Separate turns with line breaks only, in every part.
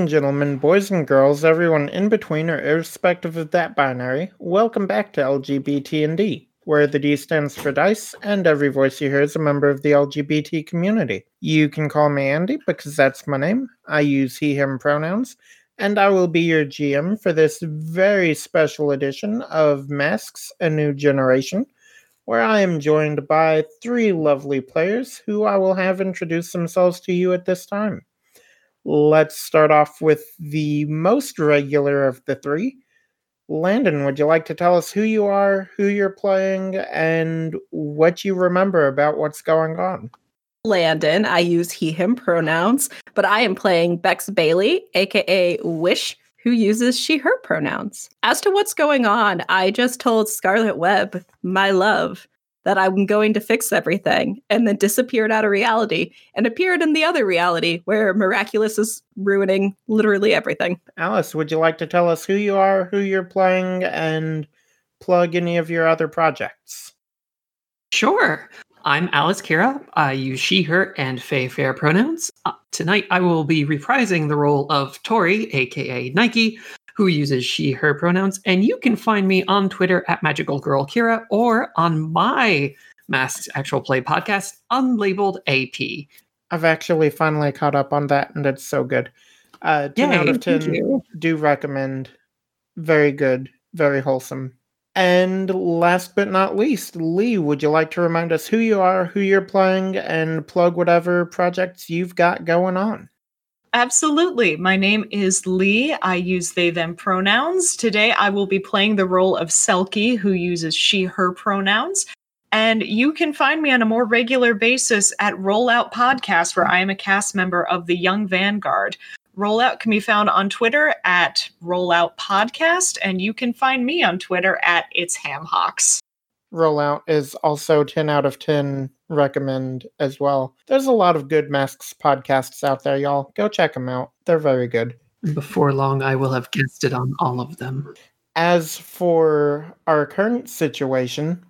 And gentlemen, boys and girls, everyone in between or irrespective of that binary, welcome back to LGBT&D, where the D stands for dice, and every voice you hear is a member of the LGBT community. You can call me Andy because that's my name. I use he, him pronouns, and I will be your GM for this very special edition of Masks A New Generation, where I am joined by three lovely players who I will have introduce themselves to you at this time. Let's start off with the most regular of the three. Landon, would you like to tell us who you are, who you're playing, and what you remember about what's going on?
Landon, I use he, him pronouns, but I am playing Bex Bailey, aka Wish, who uses she, her pronouns. As to what's going on, I just told Scarlet Web, my love, that I'm going to fix everything, and then disappeared out of reality and appeared in the other reality where Miraculous is ruining literally everything.
Alice, would you like to tell us who you are, who you're playing, and plug any of your other projects?
Sure. I'm Alice Kira. I use she, her, and Fae Faer pronouns. Uh, tonight I will be reprising the role of Tori, aka Nike, who uses she, her pronouns. And you can find me on Twitter at Magical Girl Kira or on my Masks Actual Play podcast, Unlabeled AP.
I've actually finally caught up on that, and it's so good. Uh, 10
Yay,
out of 10 do recommend. Very good, very wholesome. And last but not least, Lee, would you like to remind us who you are, who you're playing, and plug whatever projects you've got going on?
Absolutely. My name is Lee. I use they, them pronouns. Today I will be playing the role of Selkie, who uses she, her pronouns. And you can find me on a more regular basis at Rollout Podcast, where I am a cast member of the Young Vanguard. Rollout can be found on Twitter at Rollout Podcast, and you can find me on Twitter at It's Hamhocks.
Rollout is also 10 out of 10 recommend as well. There's a lot of good masks podcasts out there, y'all. Go check them out. They're very good.
Before long, I will have guested on all of them.
As for our current situation,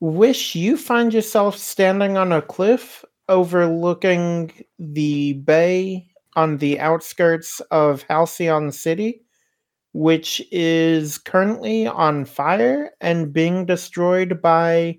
wish you find yourself standing on a cliff overlooking the bay on the outskirts of Halcyon City, which is currently on fire and being destroyed by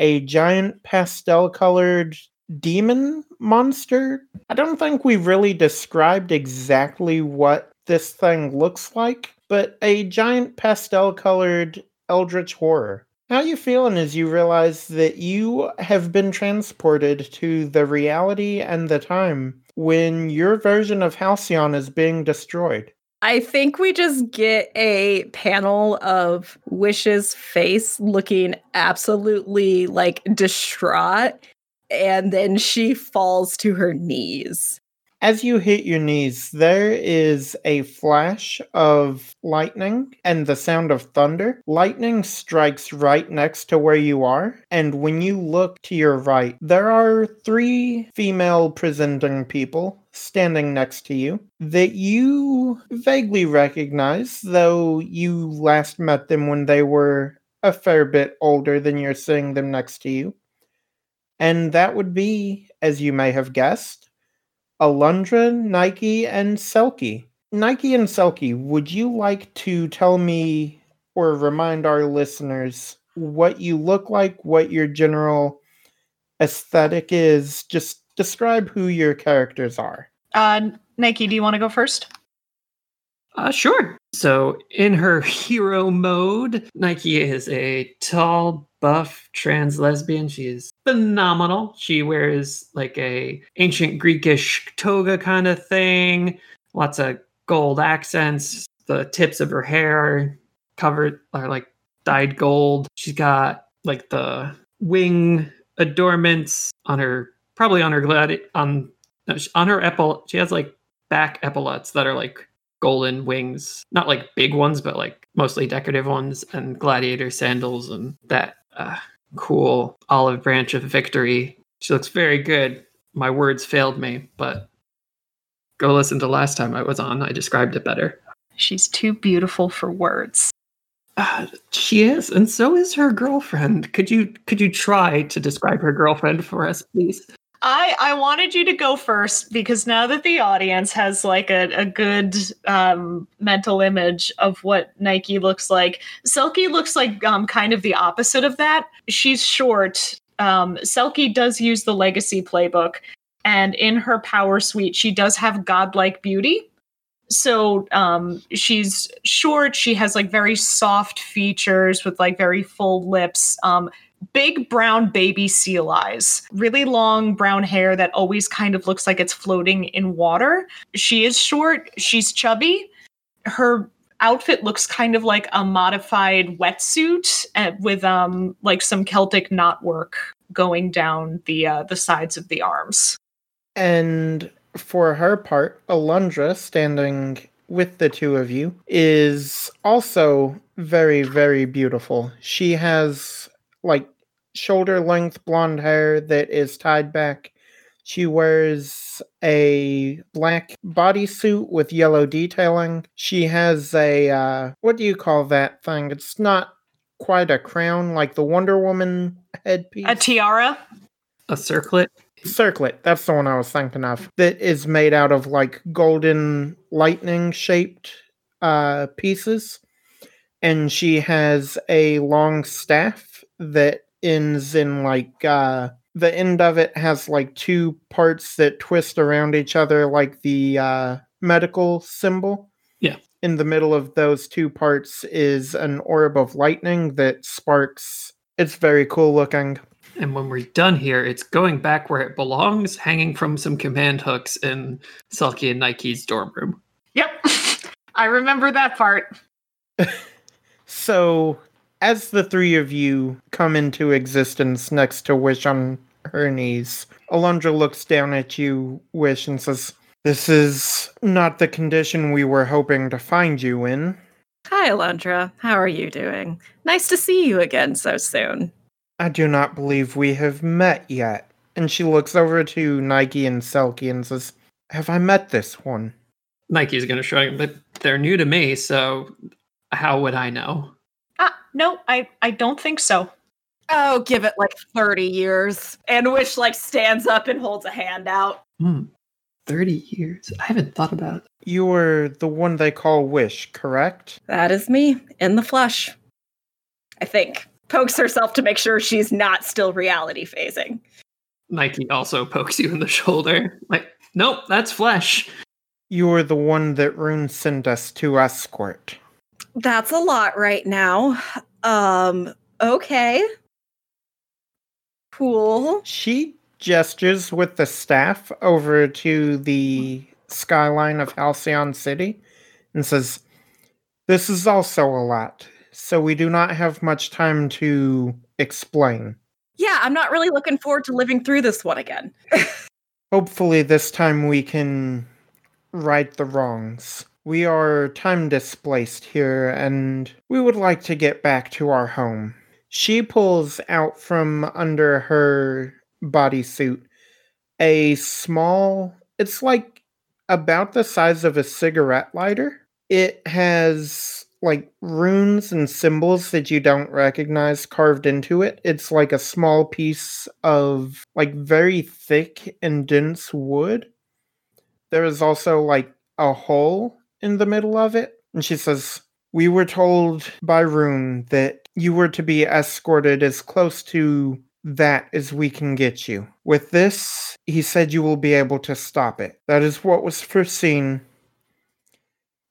a giant pastel colored demon monster. I don't think we've really described exactly what this thing looks like, but a giant pastel colored eldritch horror. How you feeling as you realize that you have been transported to the reality and the time when your version of Halcyon is being destroyed?
I think we just get a panel of Wish's face looking absolutely like distraught, and then she falls to her knees.
As you hit your knees, there is a flash of lightning and the sound of thunder. Lightning strikes right next to where you are, and when you look to your right, there are three female presenting people standing next to you that you vaguely recognize, though you last met them when they were a fair bit older than you're seeing them next to you. And that would be, as you may have guessed, Alundra, Nike, and Selkie. Nike and Selkie, would you like to tell me or remind our listeners what you look like, what your general aesthetic is? Just describe who your characters are.
Uh, Nike, do you want to go first?
Uh, sure. So, in her hero mode, Nike is a tall, buff trans lesbian. She is phenomenal. She wears like a ancient Greekish toga kind of thing. Lots of gold accents. The tips of her hair are covered are like dyed gold. She's got like the wing adornments on her, probably on her gladi- on no, on her epaulet. She has like back epaulets that are like golden wings, not like big ones, but like mostly decorative ones, and gladiator sandals and that uh, cool olive branch of victory. She looks very good. My words failed me, but go listen to last time I was on. I described it better.
She's too beautiful for words.
Uh, she is, and so is her girlfriend. Could you could you try to describe her girlfriend for us, please?
I I wanted you to go first because now that the audience has like a, a good um, mental image of what Nike looks like, Selkie looks like um, kind of the opposite of that. She's short. Um, Selkie does use the Legacy playbook, and in her power suite, she does have godlike beauty. So um, she's short. She has like very soft features with like very full lips. Um, big brown baby seal eyes, really long brown hair that always kind of looks like it's floating in water. She is short, she's chubby. Her outfit looks kind of like a modified wetsuit uh, with um like some Celtic knotwork going down the uh, the sides of the arms.
And for her part, Alundra, standing with the two of you, is also very, very beautiful. She has like shoulder length blonde hair that is tied back. She wears a black bodysuit with yellow detailing. She has a, uh, what do you call that thing? It's not quite a crown like the Wonder Woman headpiece.
A tiara.
A circlet.
Circlet, that's the one I was thinking of. That is made out of like golden lightning shaped uh, pieces. And she has a long staff that ends in like uh the end of it has like two parts that twist around each other like the uh medical symbol.
Yeah.
In the middle of those two parts is an orb of lightning that sparks. It's very cool looking.
And when we're done here, it's going back where it belongs, hanging from some command hooks in Selkie and Nike's dorm room.
Yep. I remember that part.
So, as the three of you come into existence next to Wish on her knees, Alundra looks down at you, Wish, and says, This is not the condition we were hoping to find you in.
Hi, Alundra. How are you doing? Nice to see you again so soon.
I do not believe we have met yet. And she looks over to Nike and Selkie and says, Have I met this one?
Nike's going to shrug, but they're new to me, so how would I know?
No, I I don't think so.
Oh, give it like 30 years. And Wish like stands up and holds a hand out.
Hmm. 30 years. I haven't thought about it.
You are the one they call Wish, correct?
That is me in the flesh. I think. Pokes herself to make sure she's not still reality phasing.
Nike also pokes you in the shoulder. Like, nope, that's flesh.
You are the one that Rune sent us to escort.
That's a lot right now. Um, okay. Cool.
She gestures with the staff over to the skyline of Halcyon City and says, This is also a lot, so we do not have much time to explain.
Yeah, I'm not really looking forward to living through this one again.
Hopefully, this time we can right the wrongs. We are time displaced here, and we would like to get back to our home. She pulls out from under her bodysuit a small, it's like about the size of a cigarette lighter. It has like runes and symbols that you don't recognize carved into it. It's like a small piece of like very thick and dense wood. There is also like a hole in the middle of it. And she says, We were told by Rune that you were to be escorted as close to that as we can get you. With this, he said you will be able to stop it. That is what was foreseen,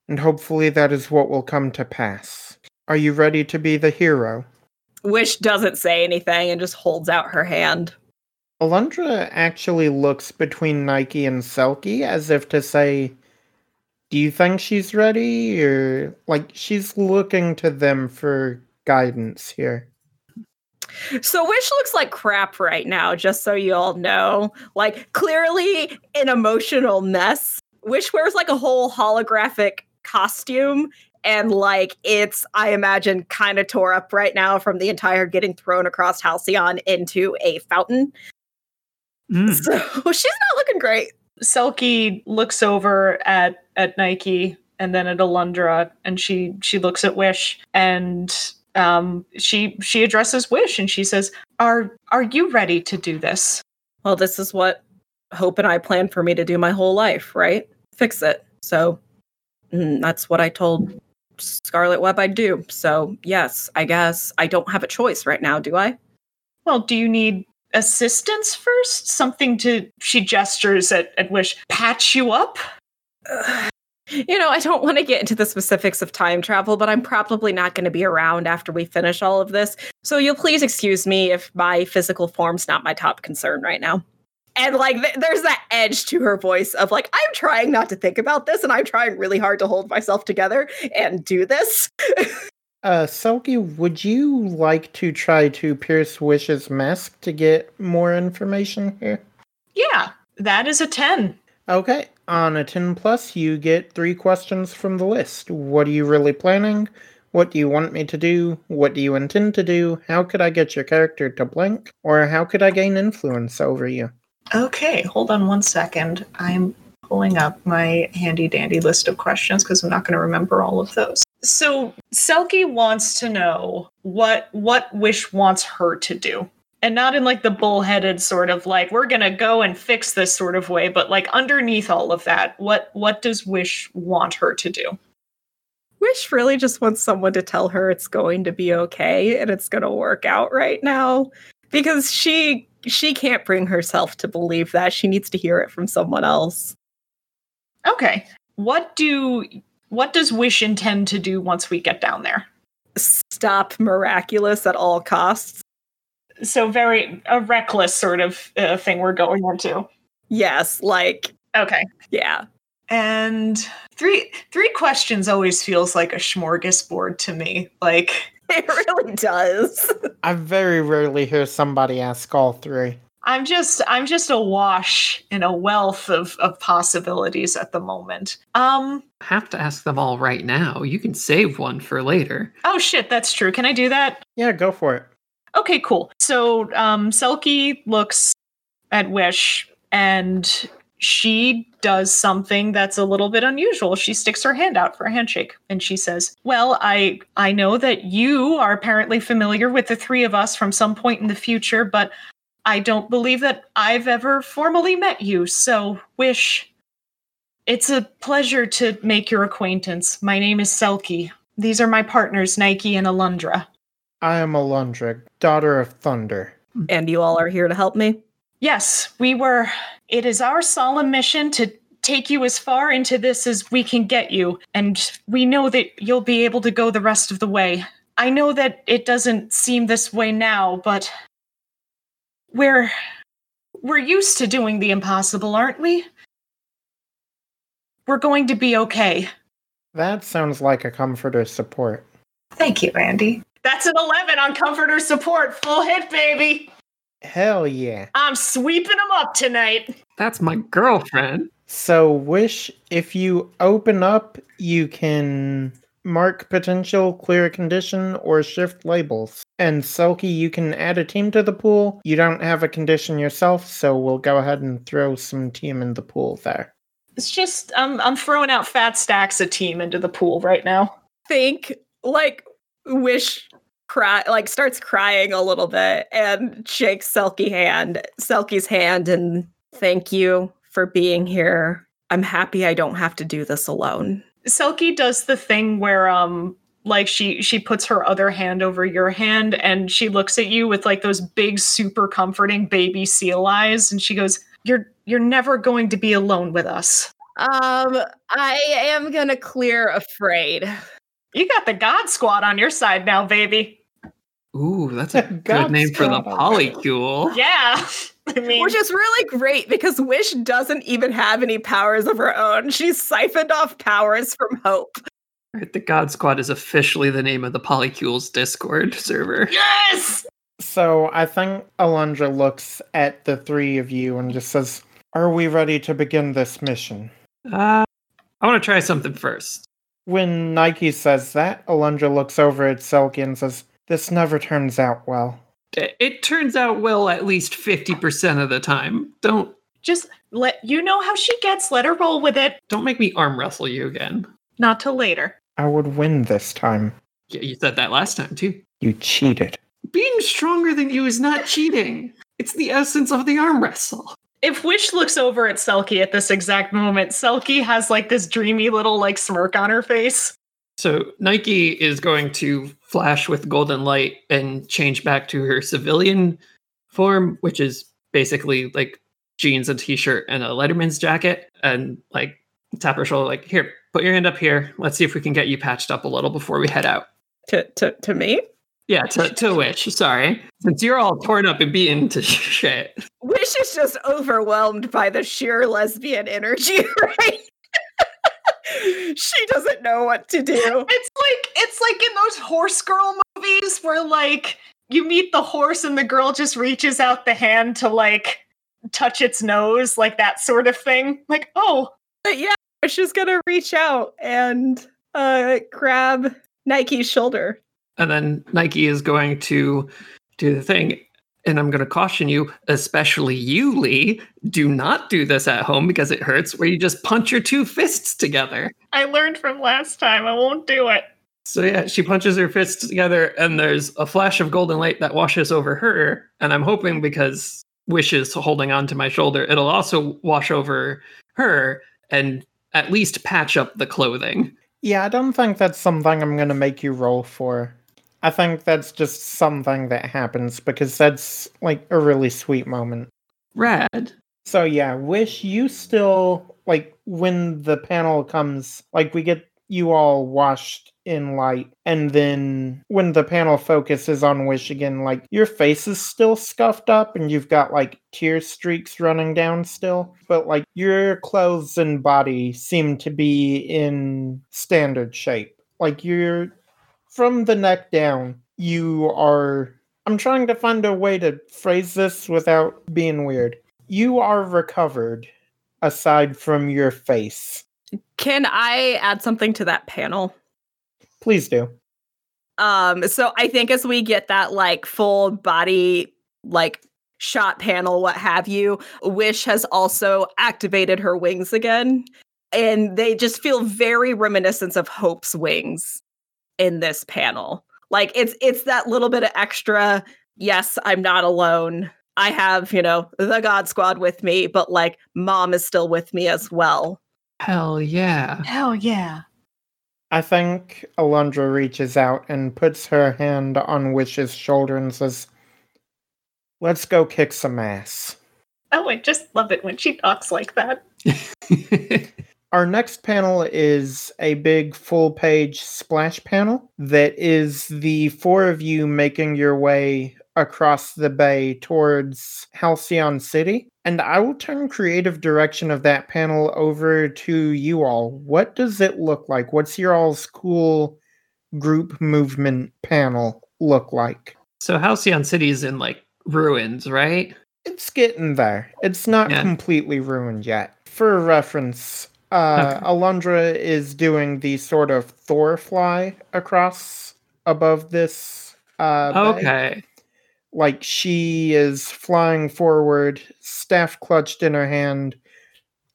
and hopefully that is what will come to pass. Are you ready to be the hero?
Wish doesn't say anything and just holds out her hand.
Alundra actually looks between Nike and Selkie as if to say, Do you think she's ready? Or like she's looking to them for guidance here.
So Wish looks like crap right now, just so you all know. Like clearly an emotional mess. Wish wears like a whole holographic costume and like it's I imagine kind of tore up right now from the entire getting thrown across Halcyon into a fountain.
Mm.
So she's not looking great.
Selkie looks over at at Nike and then at Alundra, and she she looks at Wish and um she she addresses Wish and she says, "Are are you ready to do this?"
Well, this is what Hope and I planned for me to do my whole life, right? Fix it. So mm, that's what I told Scarlet Web I'd do. So, yes, I guess I don't have a choice right now, do I?
Well, do you need assistance first? Something to, she gestures at, at Wish, patch you up?
You know, I don't want to get into the specifics of time travel, but I'm probably not going to be around after we finish all of this. So you'll please excuse me if my physical form's not my top concern right now. And like, th- there's that edge to her voice of like, I'm trying not to think about this, and I'm trying really hard to hold myself together and do this.
Uh, Selkie, would you like to try to pierce Wish's mask to get more information here?
Yeah, that is a 10.
Okay, on a 10 plus, you get three questions from the list. What are you really planning? What do you want me to do? What do you intend to do? How could I get your character to blink? Or how could I gain influence over you?
Okay, hold on one second. I'm pulling up my handy dandy list of questions because I'm not going to remember all of those. So Selkie wants to know what what Wish wants her to do. And not in like the bullheaded sort of like we're going to go and fix this sort of way, but like underneath all of that, what what does Wish want her to do?
Wish really just wants someone to tell her it's going to be okay and it's going to work out right now because she she can't bring herself to believe that. She needs to hear it from someone else.
Okay. What do what does Wish intend to do once we get down there?
Stop miraculous at all costs.
So very a reckless sort of uh, thing we're going into.
Yes, like
Okay.
yeah.
And three three questions always feels like a smorgasbord to me. Like
It really does.
I very rarely hear somebody ask all three.
I'm just I'm just awash in a wealth of, of possibilities at the moment. Um
Have to ask them all right now. You can save one for later.
oh shit, that's true. Can I do that?
Yeah, go for it.
Okay, cool. So um Selkie looks at Wish and she does something that's a little bit unusual. She sticks her hand out for a handshake and she says, "Well, I I know that you are apparently familiar with the three of us from some point in the future, but I don't believe that I've ever formally met you. So, Wish, it's a pleasure to make your acquaintance. My name is Selkie. These are my partners, Nike and Alundra.
I am Alundra, daughter of Thunder.
and you all are here to help me.
Yes, we were. It is our solemn mission to take you as far into this as we can get you, and we know that you'll be able to go the rest of the way. I know that it doesn't seem this way now, but we're we're used to doing the impossible, aren't we? We're going to be okay.
That sounds like a comfort or support.
Thank you, Andy. That's an 11 on comfort or support. Full hit, baby.
Hell yeah.
I'm sweeping them up tonight.
That's my girlfriend.
So, Wish, if you open up, you can mark potential, clear a condition, or shift labels. And Selkie, you can add a team to the pool. You don't have a condition yourself, so we'll go ahead and throw some team in the pool there.
It's just I'm I'm throwing out fat stacks of team into the pool right now.
Think like wish cry like starts crying a little bit and shakes Selkie hand, Selkie's hand and thank you for being here. I'm happy I don't have to do this alone.
Selkie does the thing where um like she she puts her other hand over your hand and she looks at you with like those big super comforting baby seal eyes and she goes you're you're never going to be alone with us.
Um I am going to clear afraid.
You got the God Squad on your side now, baby.
Ooh, that's a good name for the polycule.
Yeah. I mean
Which is really great because Wish doesn't even have any powers of her own. She's siphoned off powers from Hope.
Right, the God Squad is officially the name of the Polycules Discord server.
Yes!
So, I think Alundra looks at the three of you and just says, Are we ready to begin this mission?
Uh, I want to try something first.
When Nike says that, Alundra looks over at Selkie and says, This never turns out well.
It, it turns out well at least 50% of the time. Don't
Just let you know how she gets, let her roll with it.
don't make me arm wrestle you again.
Not till later.
I would win this time.
Yeah, you said that last time too.
You cheated.
Being stronger than you is not cheating. It's the essence of the arm wrestle.
If Wish looks over at Selkie at this exact moment, Selkie has like this dreamy little like smirk on her face.
So Nike is going to flash with golden light and change back to her civilian form, which is basically like jeans and t-shirt and a Letterman's jacket, and like tap her shoulder, like, here, put your hand up here. Let's see if we can get you patched up a little before we head out.
To to to me?
Yeah, to, to which, sorry. Since you're all torn up and beaten to shit.
Wish is just overwhelmed by the sheer lesbian energy, right? She doesn't know what to do.
It's like it's like in those horse girl movies where like you meet the horse and the girl just reaches out the hand to like touch its nose, like that sort of thing. Like, oh,
But yeah, she's gonna reach out and uh grab Nike's shoulder.
And then Nike is going to do the thing. And I'm going to caution you, especially you, Lee, do not do this at home because it hurts, where you just punch your two fists together.
I learned from last time. I won't do it.
So yeah, she punches her fists together, and there's a flash of golden light that washes over her. And I'm hoping because Wish is holding on to my shoulder, it'll also wash over her and at least patch up the clothing.
Yeah, I don't think that's something I'm gonna make you roll for. I think that's just something that happens because that's like a really sweet moment.
Rad.
So yeah, wish you still like when the panel comes like we get you all washed in light and then when the panel focuses on wish again like your face is still scuffed up and you've got like tear streaks running down still but like your clothes and body seem to be in standard shape like you're from the neck down you are i'm trying to find a way to phrase this without being weird you are recovered aside from your face
Can I add something to that panel?
please do
Um, so I think as we get that like full body like shot panel, what have you, Wish has also activated her wings again. And they just feel very reminiscent of Hope's wings in this panel. Like it's it's that little bit of extra, yes, I'm not alone. I have, you know, the God Squad with me, but like mom is still with me as well.
Hell yeah.
Hell yeah.
I think Alundra reaches out and puts her hand on Wish's shoulder and says, Let's go kick some ass.
Oh, I just love it when she talks like that.
Our next panel is a big full page splash panel that is the four of you making your way across the bay towards Halcyon City. And I will turn creative direction of that panel over to you all. What does it look like? What's your all's cool group movement panel look like?
so Halcyon City is in like ruins, right?
It's getting there. It's not
Yeah.
completely ruined yet. For reference, uh,
Okay.
Alundra is doing the sort of Thor fly across above this. Uh, bay.
Okay.
Like she is flying forward, staff clutched in her hand,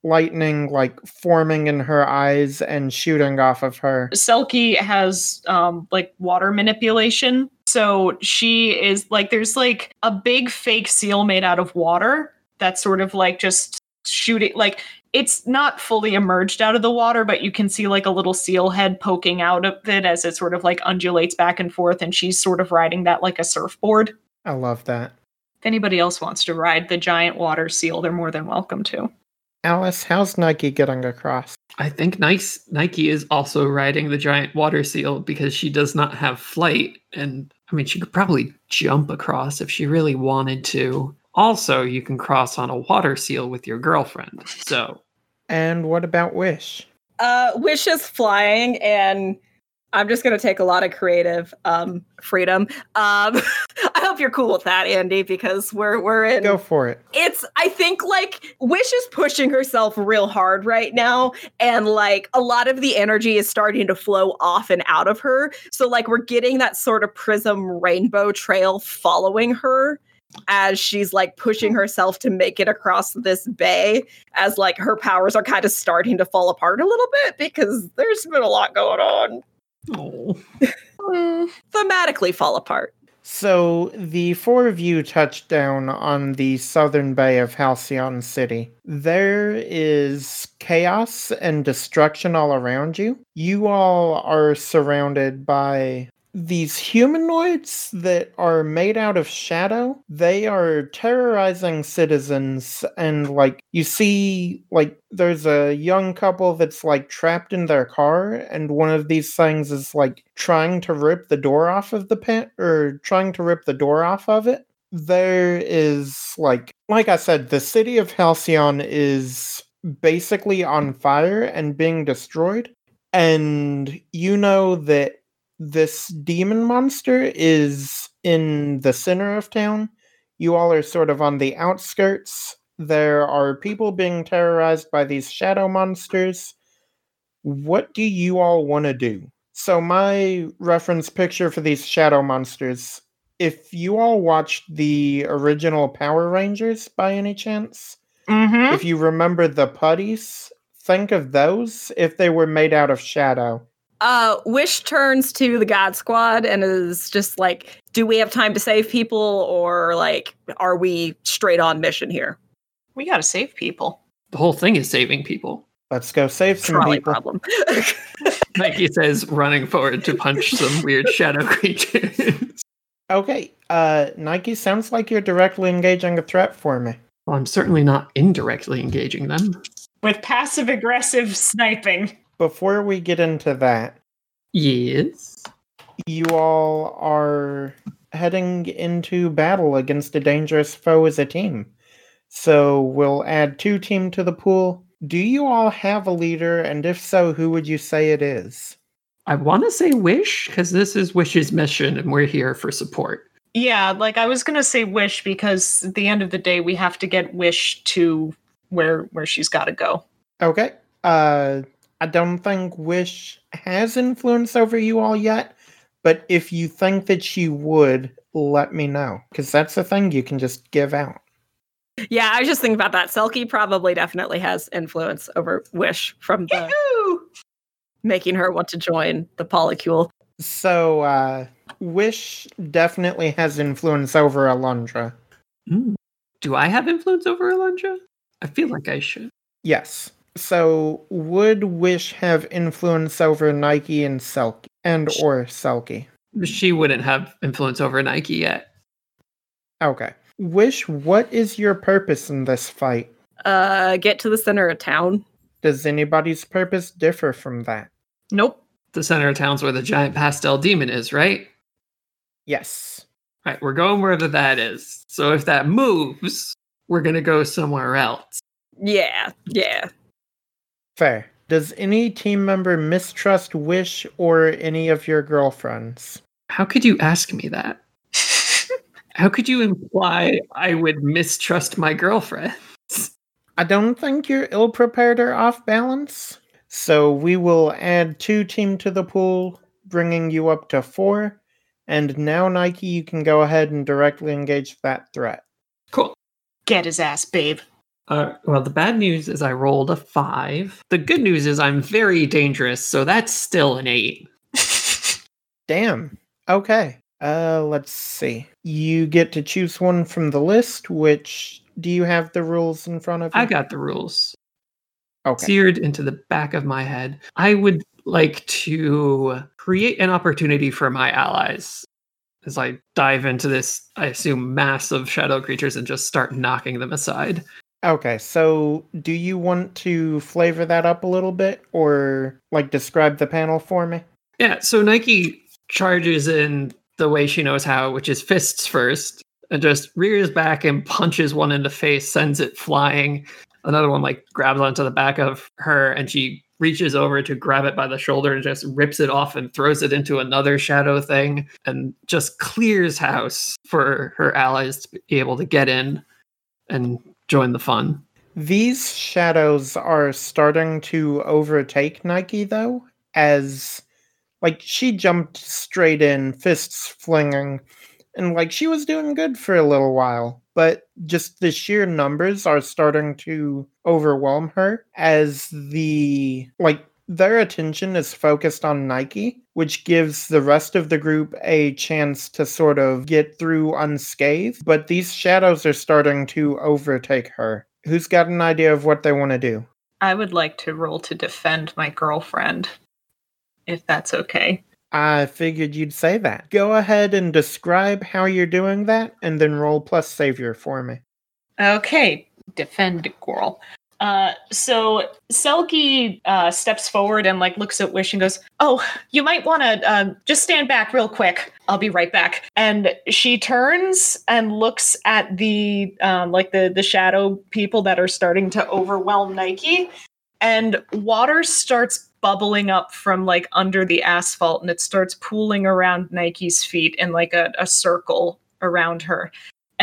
lightning like forming in her eyes and shooting off of her.
Selkie has um like water manipulation. So she is like there's like a big fake seal made out of water that's sort of like just shooting like it's not fully emerged out of the water, but you can see like a little seal head poking out of it as it sort of like undulates back and forth, and she's sort of riding that like a surfboard.
I love that.
If anybody else wants to ride the giant water seal, they're more than welcome to.
Alice, how's Nike getting across?
I think nice Nike is also riding the giant water seal because she does not have flight. And I mean, she could probably jump across if she really wanted to. Also, you can cross on a water seal with your girlfriend. So,
And what about Wish?
Uh, Wish is flying, and I'm just gonna take a lot of creative um, freedom. Um, I hope you're cool with that, Andy, because we're we're in.
Go for it.
It's I think like Wish is pushing herself real hard right now, and like a lot of the energy is starting to flow off and out of her. So like we're getting that sort of prism rainbow trail following her as she's like pushing mm. herself to make it across this bay as like her powers are kind of starting to fall apart a little bit because there's been a lot going on
oh,
thematically fall apart
So the four of you touched down on the southern bay of Halcyon City. There is chaos and destruction all around you. You all are surrounded by these humanoids that are made out of shadow they are terrorizing citizens and like you see like there's a young couple that's like trapped in their car and one of these things is like trying to rip the door off of the pit or trying to rip the door off of it. There is like like i said the city of halcyon is basically on fire and being destroyed. And you know that this demon monster is in the center of town. You all are sort of on the outskirts. There are people being terrorized by these shadow monsters. What do you all want to do? So, my reference picture for these shadow monsters if you all watched the original Power Rangers by any chance,
Mm-hmm.
if you remember the putties, think of those if they were made out of shadow.
Uh, Wish turns to the God Squad and is just like, "Do we have time to save people, or like, are we straight on mission here?"
We gotta save people.
The whole thing is saving people.
Let's go save some
Trolley
people.
problem.
Nike says, running forward to punch some weird shadow creatures.
Okay, uh, Nike, sounds like you're directly engaging a threat for me.
well, I'm certainly not indirectly engaging them.
With passive aggressive sniping.
Before we get into that,
Yes.
you all are heading into battle against a dangerous foe as a team. So we'll add two team to the pool. Do you all have a leader, and if so, who would you say it is?
I want to say Wish because this is Wish's mission and we're here for support.
Yeah, like I was gonna say Wish because at the end of the day we have to get Wish to where where she's gotta go.
Okay. Uh, I don't think Wish has influence over you all yet, but if you think that she would, let me know, because that's a thing you can just give out.
yeah, I was just thinking about that. Selkie probably definitely has influence over Wish from the
Yahoo!
making her want to join the polycule.
So, uh, Wish definitely has influence over Alundra.
Mm. Do I have influence over Alundra? I feel like I should.
Yes. So, would Wish have influence over Nike and Selkie? And or Selkie?
She wouldn't have influence over Nike yet.
Okay. Wish, what is your purpose in this fight?
Uh, get to the center of town.
Does anybody's purpose differ from that?
Nope.
The center of town's where the giant pastel demon is, right?
Yes.
Right, we're going wherever that is. So if that moves, we're gonna go somewhere else.
Yeah, yeah.
Fair. Does any team member mistrust Wish or any of your girlfriends?
How could you ask me that? How could you imply I would mistrust my girlfriend?
I don't think you're ill prepared or off balance. So we will add two team to the pool, bringing you up to four. And now, Nike, you can go ahead and directly engage that threat.
Cool.
Get his ass, babe.
Uh, well, the bad news is I rolled a five. The good news is I'm very dangerous, so that's still an eight.
Damn. Okay. Uh, let's see. You get to choose one from the list. Which do you have the rules in front of you?
I got the rules
okay.
seared into the back of my head. I would like to create an opportunity for my allies as I dive into this, I assume, mass of shadow creatures and just start knocking them aside.
Okay, so do you want to flavor that up a little bit or like describe the panel for me?
Yeah, so Nike charges in the way she knows how, which is fists first, and just rears back and punches one in the face, sends it flying. Another one like grabs onto the back of her and she reaches over to grab it by the shoulder and just rips it off and throws it into another shadow thing and just clears house for her allies to be able to get in and join the fun.
These shadows are starting to overtake Nike though, as like she jumped straight in, fists flinging, and like she was doing good for a little while, but just the sheer numbers are starting to overwhelm her as the like their attention is focused on Nike, which gives the rest of the group a chance to sort of get through unscathed. But these shadows are starting to overtake her. Who's got an idea of what they want to do?
I would like to roll to defend my girlfriend, if that's okay.
I figured you'd say that. Go ahead and describe how you're doing that, and then roll plus savior for me.
Okay, defend girl. Uh, so Selkie uh, steps forward and like looks at Wish and goes, "Oh, you might want to uh, just stand back real quick. I'll be right back." And she turns and looks at the um, like the the shadow people that are starting to overwhelm Nike, and water starts bubbling up from like under the asphalt, and it starts pooling around Nike's feet in like a, a circle around her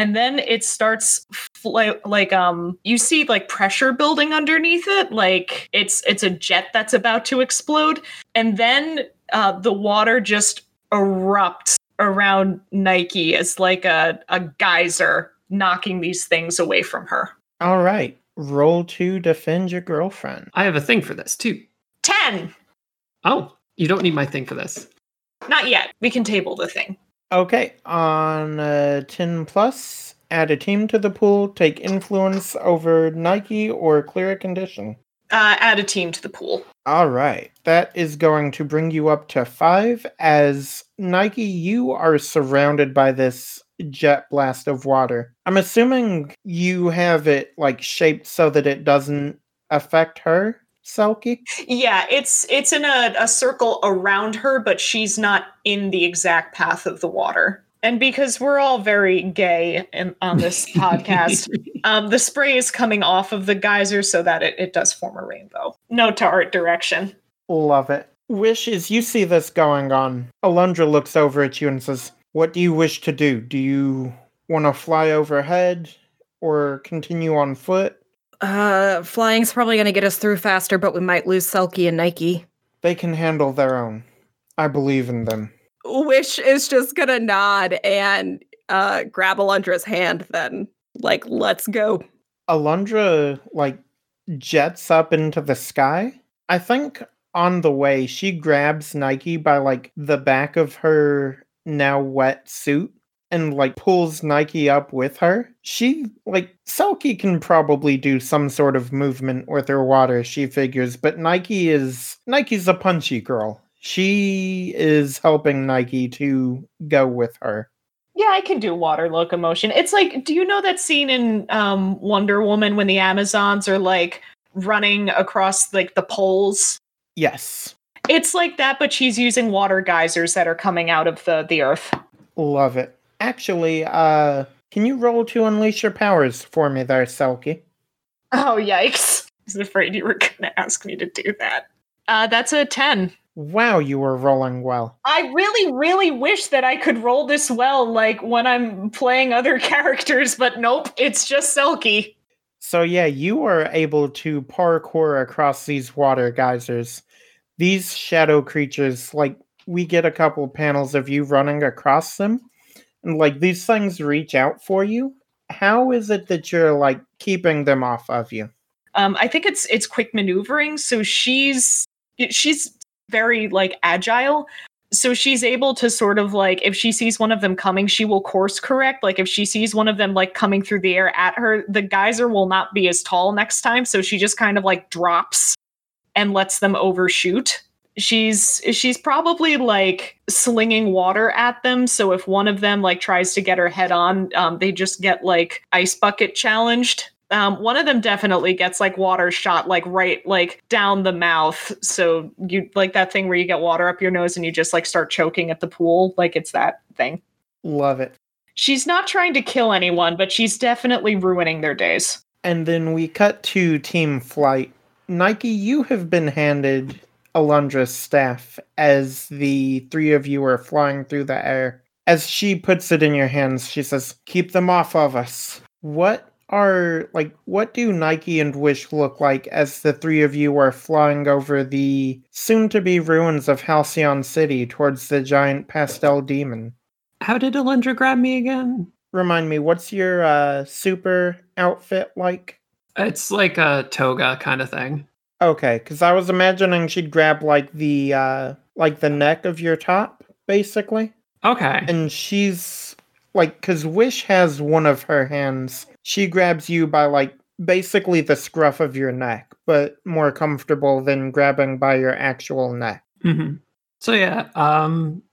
and then it starts fl- like um you see like pressure building underneath it like it's it's a jet that's about to explode and then uh the water just erupts around Nike as like a a geyser knocking these things away from her
All right. Roll to defend your girlfriend.
I have a thing for this too.
10
Oh, you don't need my thing for this.
not yet we can table the thing
Okay, on uh, 10 plus, add a team to the pool, take influence over Nike or clear a condition.
uh add a team to the pool
All right, that is going to bring you up to five. As Nike, you are surrounded by this jet blast of water. I'm assuming you have it like shaped so that it doesn't affect her, Selkie.
yeah it's it's in a, a circle around her but she's not in the exact path of the water and because we're all very gay in, on this podcast um, the spray is coming off of the geyser so that it, it does form a rainbow note to art direction
Love it. Wishes, you see this going on, Alundra looks over at you and says, What do you wish to do? Do you want to fly overhead or continue on foot?
Uh, flying's probably gonna get us through faster, but we might lose Selkie and Nike.
They can handle their own. I believe in them.
Wish is just gonna nod and uh grab Alundra's hand then. Like, let's go.
Alundra, like, jets up into the sky. I think on the way, she grabs Nike by, like, the back of her now wet suit and, like, pulls Nike up with her. She, like, Selkie can probably do some sort of movement with her water, she figures, but Nike is. Nike's a punchy girl. She is helping Nike to go with her.
yeah i can do water locomotion it's like do you know that scene in um, wonder woman when the amazons are like running across like the poles
Yes.
it's like that but she's using water geysers that are coming out of the the earth
Love it. Actually, uh, can you roll to unleash your powers for me there, Selkie?
Oh, yikes. I was afraid you were going to ask me to do that. Uh, that's a 10.
Wow, you were rolling well.
I really, really wish that I could roll this well, like when I'm playing other characters, but nope, it's just Selkie.
So yeah, you are able to parkour across these water geysers. These shadow creatures, like we get a couple panels of you running across them, and like these things reach out for you. How is it that you're like keeping them off of you?
Um, I think it's it's quick maneuvering, so she's she's very like agile. So she's able to sort of like if she sees one of them coming, she will course correct. Like if she sees one of them like coming through the air at her, the geyser will not be as tall next time. So she just kind of like drops and lets them overshoot. She's she's probably like slinging water at them. So if one of them like tries to get her head on, um, they just get like ice bucket challenged. Um, one of them definitely gets like water shot like right like down the mouth. So you like that thing where you get water up your nose and you just like start choking at the pool. Like it's that thing.
Love it.
She's not trying to kill anyone, but she's definitely ruining their days.
And then we cut to Team Flight. Nike, you have been handed Alundra's staff as the three of you are flying through the air. As she puts it in your hands, she says, Keep them off of us. What are, like, what do Nike and Wish look like as the three of you are flying over the soon to be ruins of Halcyon City towards the giant pastel demon?
How did Alundra grab me again?
Remind me, what's your uh, super outfit like?
It's like a toga kind of thing.
Okay, because I was imagining she'd grab like the uh like the neck of your top, basically.
Okay.
And she's like, because Wish has one of her hands. She grabs you by like basically the scruff of your neck, but more comfortable than grabbing by your actual neck.
hmm So yeah, um,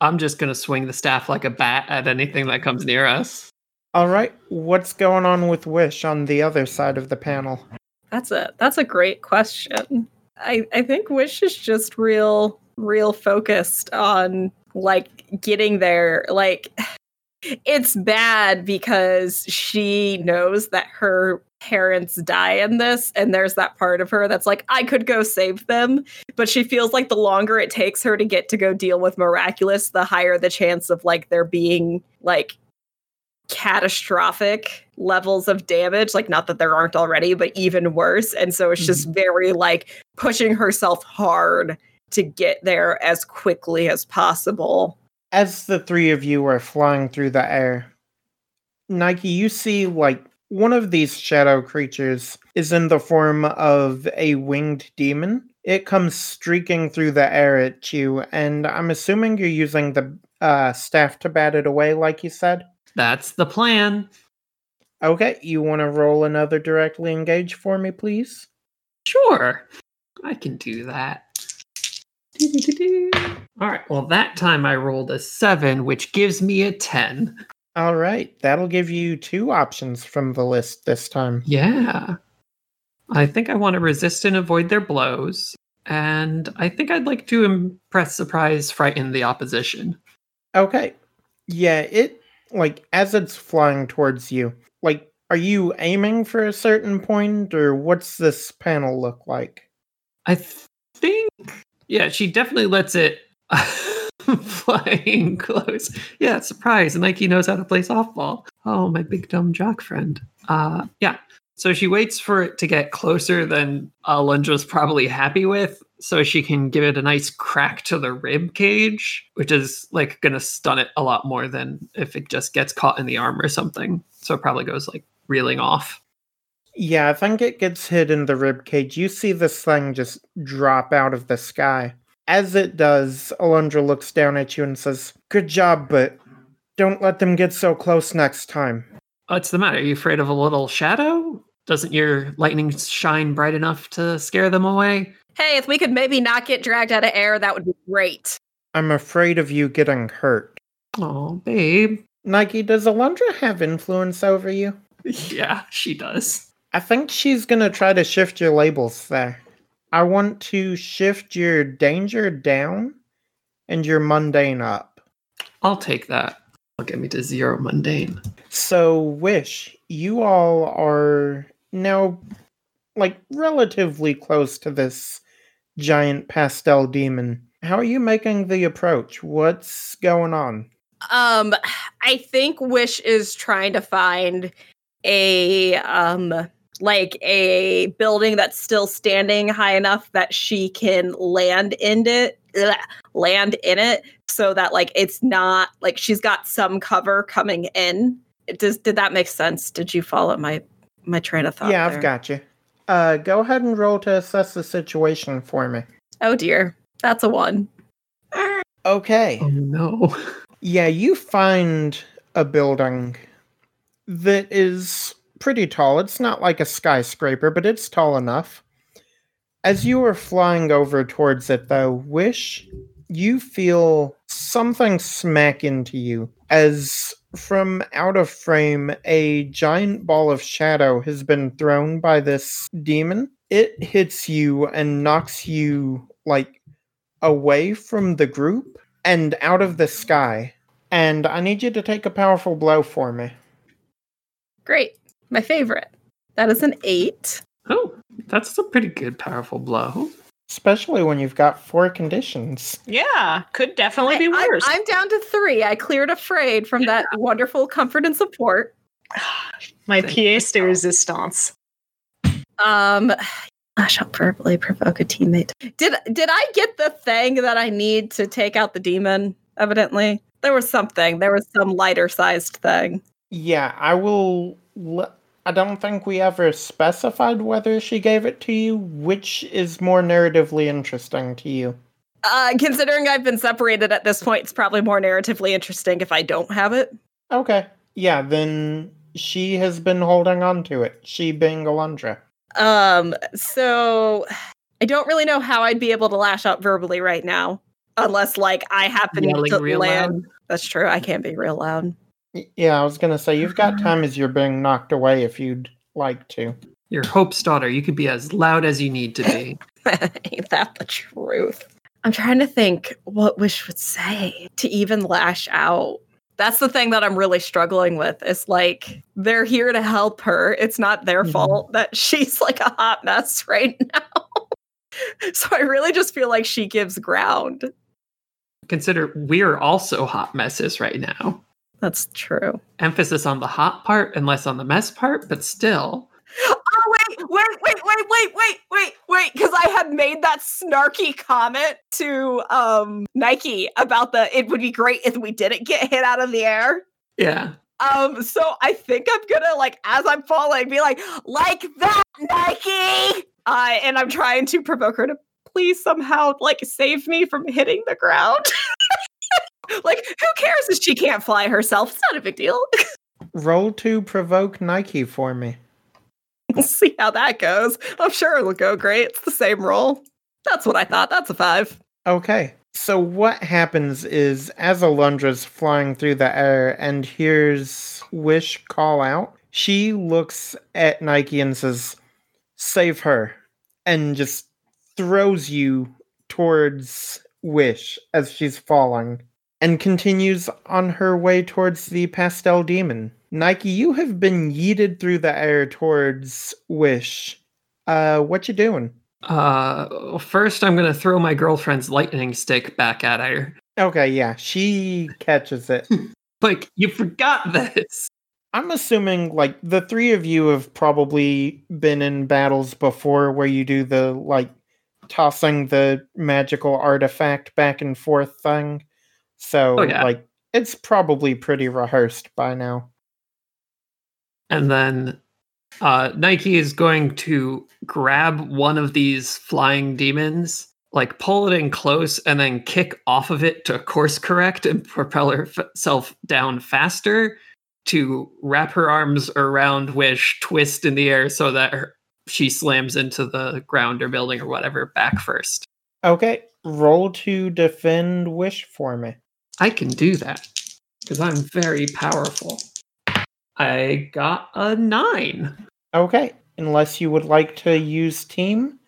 I'm just gonna swing the staff like a bat at anything that comes near us.
All right, what's going on with Wish on the other side of the panel?
That's a that's a great question. I I think Wish is just real real focused on like getting there. Like it's bad because she knows that her parents die in this and there's that part of her that's like I could go save them, but she feels like the longer it takes her to get to go deal with miraculous, the higher the chance of like there being like catastrophic levels of damage like not that there aren't already but even worse and so it's just very like pushing herself hard to get there as quickly as possible
As the three of you are flying through the air, Nike, you see like one of these shadow creatures is in the form of a winged demon. It comes streaking through the air at you, and I'm assuming you're using the uh, staff to bat it away, like you said.
That's the plan.
Okay, you want to roll another directly engage for me, please?
Sure, I can do that. All right. Well, that time I rolled a seven, which gives me a ten.
All right, that'll give you two options from the list this time.
Yeah. I think I want to resist and avoid their blows. And I think I'd like to impress, surprise, frighten the opposition.
Okay. Yeah, it like as it's flying towards you, like are you aiming for a certain point or what's this panel look like?
I th- think, yeah, she definitely lets it flying close. Yeah, surprise. Nike knows how to play softball. Oh, my big dumb jock friend. Uh, yeah. So she waits for it to get closer than Alundra's probably happy with, so she can give it a nice crack to the rib cage, which is like gonna stun it a lot more than if it just gets caught in the arm or something. So it probably goes like reeling off.
Yeah, I think it gets hit in the rib cage. You see this thing just drop out of the sky. As it does, Alundra looks down at you and says, Good job, but don't let them get so close next time.
Oh, What's the matter? Are you afraid of a little shadow? Doesn't your lightning shine bright enough to scare them away?
Hey if we could maybe not get dragged out of air that would be great
I'm afraid of you getting hurt.
Oh, babe.
Nike, does Alundra have influence over you?
Yeah, she does.
I think she's gonna try to shift your labels there. I want to shift your danger down and your mundane up.
I'll take that. I'll get me to zero mundane.
So, Wish, you all are now like relatively close to this giant pastel demon. How are you making the approach? What's going on?
Um, I think Wish is trying to find a um like a building that's still standing high enough that she can land in it ugh, land in it so that like it's not like she's got some cover coming in does did that make sense did you follow my my train of thought
yeah,
there?
I've got you. Uh, go ahead and roll to assess the situation for me.
oh dear that's a one
Okay.
Oh no.
Yeah, you find a building that is pretty tall. It's not like a skyscraper, but it's tall enough. As you are flying over towards it, though, Wish, you feel something smack into you as from out of frame, a giant ball of shadow has been thrown by this demon. It hits you and knocks you, like, away from the group and out of the sky. And I need you to take a powerful blow for me.
great my favorite that is an eight
Oh, that's a pretty good, powerful blow.
Especially when you've got four conditions.
Yeah, could definitely be worse.
I'm down to three. I cleared a afraid from that wonderful comfort and support.
My
Thank
pièce de resistance.
Um, I shall verbally provoke a teammate. Did did I get the thing that I need to take out the demon? Evidently, there was something. There was some lighter sized thing.
Yeah, I will. le- I don't think we ever specified whether she gave it to you. Which is more narratively interesting to you?
Uh, considering I've been separated at this point, it's probably more narratively interesting if I don't have it.
Okay. Yeah, then she has been holding on to it. She being Alundra.
Um, so I don't really know how I'd be able to lash out verbally right now, unless like I happen
Yelling
to
real
land.
loud.
That's true. I can't be real loud.
Y- Yeah, I was gonna say you've got time as you're being knocked away if you'd like to.
Your Hope's daughter, you could be as loud as you need to be.
Ain't that the truth? I'm trying to think what Wish would say to even lash out. That's the thing that I'm really struggling with. Is like they're here to help her. It's not their
Mhm.
fault that she's like a hot mess right now. so I really just feel like she gives ground.
Consider we're also hot messes right now.
That's true.
Emphasis on the hot part and less on the mess part, but still.
Oh wait, wait, wait, wait, wait, wait, wait, wait, because I had made that snarky comment to um Nike about the it would be great if we didn't get hit out of the air.
Yeah.
Um, so I think I'm gonna like as I'm falling, be like, like that, Nike. Uh, and I'm trying to provoke her to please somehow like save me from hitting the ground. like, who cares if she can't fly herself? It's not a big deal.
Roll to provoke Nike for me.
we'll see how that goes. I'm sure it'll go great. It's the same roll. That's what I thought. That's a five.
Okay. So what happens is as Alundra's flying through the air and hears Wish call out, she looks at Nike and says, Save her. And just throws you towards Wish as she's falling and continues on her way towards the pastel demon. Nike, you have been yeeted through the air towards Wish. Uh, what you doing?
Uh, well, first, I'm going to throw my girlfriend's lightning stick back at her.
Okay, yeah, she catches it.
Like, you forgot this.
I'm assuming like the three of you have probably been in battles before where you do the like tossing the magical artifact back and forth thing. So
Oh, yeah.
like it's probably pretty rehearsed by now.
And then uh, Nike is going to grab one of these flying demons, like pull it in close, and then kick off of it to course correct and propel herself down faster to wrap her arms around Wish, twist in the air so that her, she slams into the ground or building or whatever back first.
Okay, roll to defend wish for me.
I can do that because I'm very powerful. I got a nine.
Okay, unless you would like to use team,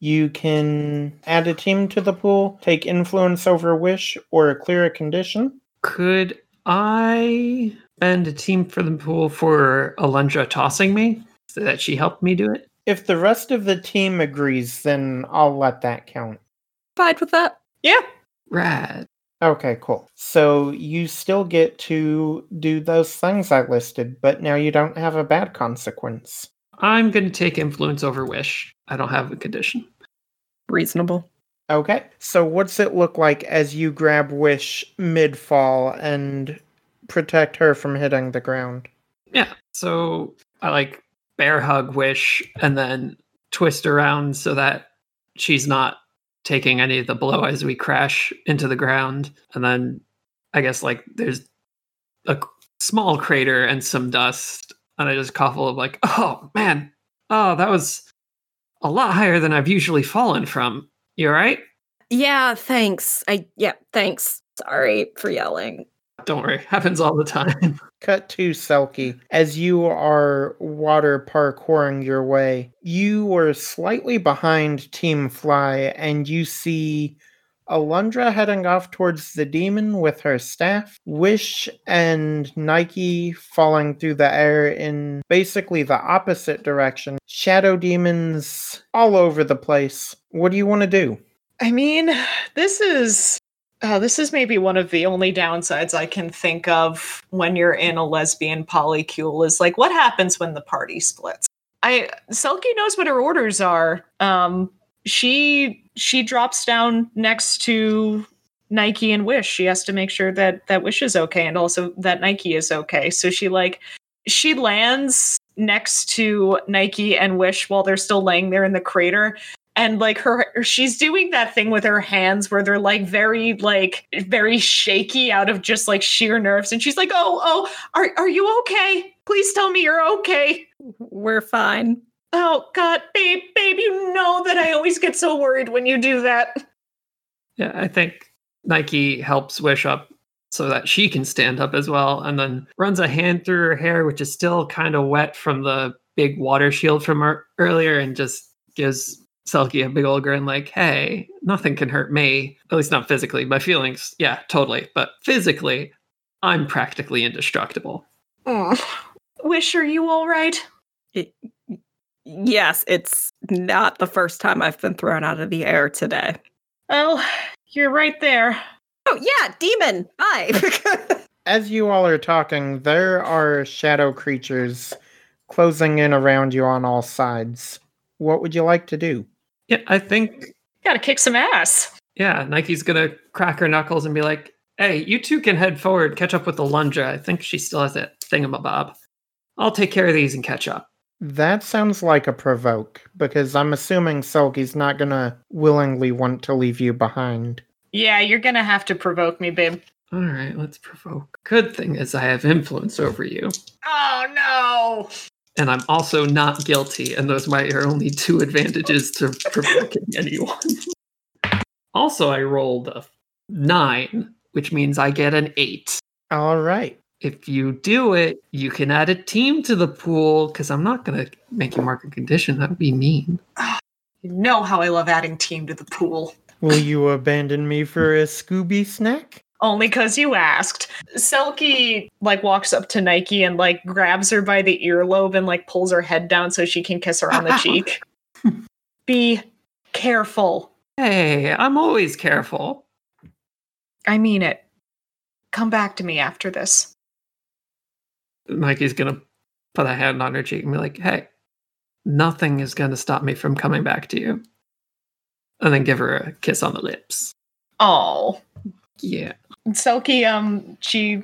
you can add a team to the pool, take influence over wish, or clear a condition.
Could I bend a team for the pool for Alundra tossing me so that she helped me do it?
If the rest of the team agrees, then I'll let that count.
Fine with that.
Yeah.
Rad.
Okay, cool. So you still get to do those things I listed, but now you don't have a bad consequence.
I'm going to take influence over wish. I don't have a condition.
Reasonable.
Okay, so what's it look like as you grab Wish mid fall and protect her from hitting the ground?
Yeah. So I like bear hug wish and then twist around so that she's not taking any of the blow as we crash into the ground. And then I guess like there's a small crater and some dust. And I just cough a little like, oh man, oh, that was a lot higher than I've usually fallen from. You all right?
Yeah, thanks. I yeah, thanks. Sorry for yelling.
Don't worry, happens all the time.
Cut to Selkie. As you are water parkouring your way, you are slightly behind Team Fly, and you see Alundra heading off towards the demon with her staff, Wish and Nike falling through the air in basically the opposite direction, shadow demons all over the place. What do you want to do?
I mean, this is uh, this is maybe one of the only downsides I can think of when you're in a lesbian polycule is like what happens when the party splits. I Selkie knows what her orders are. Um, she she drops down next to Nike and Wish. She has to make sure that that Wish is okay and also that Nike is okay. So she like she lands next to Nike and Wish while they're still laying there in the crater. And like her, she's doing that thing with her hands where they're like very, like very shaky out of just like sheer nerves. And she's like, "Oh, oh, are are you okay? Please tell me you're okay."
We're fine.
Oh God, babe, babe, you know that I always get so worried when you do that.
Yeah, I think Nike helps Wish up so that she can stand up as well, and then runs a hand through her hair, which is still kind of wet from the big water shield from her earlier, and just gives Selkie a big old grin, like, "Hey, nothing can hurt me. At least not physically. My feelings, yeah, totally, but physically, I'm practically indestructible."
Mm. Wish, are you all right?
Yes, it's not the first time I've been thrown out of the air today.
Well, you're right there.
Oh, yeah, demon. Bye.
As you all are talking, there are shadow creatures closing in around you on all sides. What would you like to do?
Yeah, I think
Gotta kick some ass.
yeah, Nike's gonna crack her knuckles and be like, "Hey, you two can head forward, catch up with the Alundra. I think she still has that thingamabob. I'll take care of these and catch up."
That sounds like a provoke, because I'm assuming Selkie's not gonna willingly want to leave you behind.
Yeah, you're gonna have to provoke me, babe.
All right, let's provoke. Good thing is I have influence over you.
Oh no!
And I'm also not guilty, and those might are only two advantages to provoking anyone. also, I rolled a nine, which means I get an eight.
All right.
If you do it, you can add a team to the pool, because I'm not going to make you mark a condition. That would be mean.
You know how I love adding team to the pool.
Will you abandon me for a Scooby snack?
Only because you asked. Selkie like walks up to Nike and like grabs her by the earlobe and like pulls her head down so she can kiss her on the cheek. Be careful.
Hey, I'm always careful.
I mean it. Come back to me after this.
Nike's going to put a hand on her cheek and be like, hey, nothing is going to stop me from coming back to you. And then give her a kiss on the lips.
Oh.
Yeah.
Selkie, um, she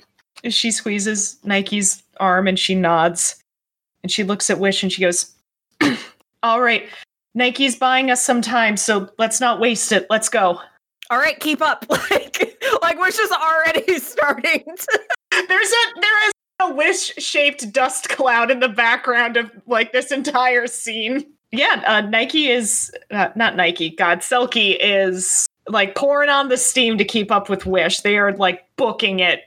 she squeezes Nike's arm and she nods. And she looks at Wish and she goes, All right, Nike's buying us some time, so let's not waste it. Let's go.
All right, keep up. Like, like we're just already starting. To-
There's a there is a wish shaped dust cloud in the background of like this entire scene. Yeah, uh, Nike is uh, not Nike. God, Selkie is like pouring on the steam to keep up with Wish. They are like booking it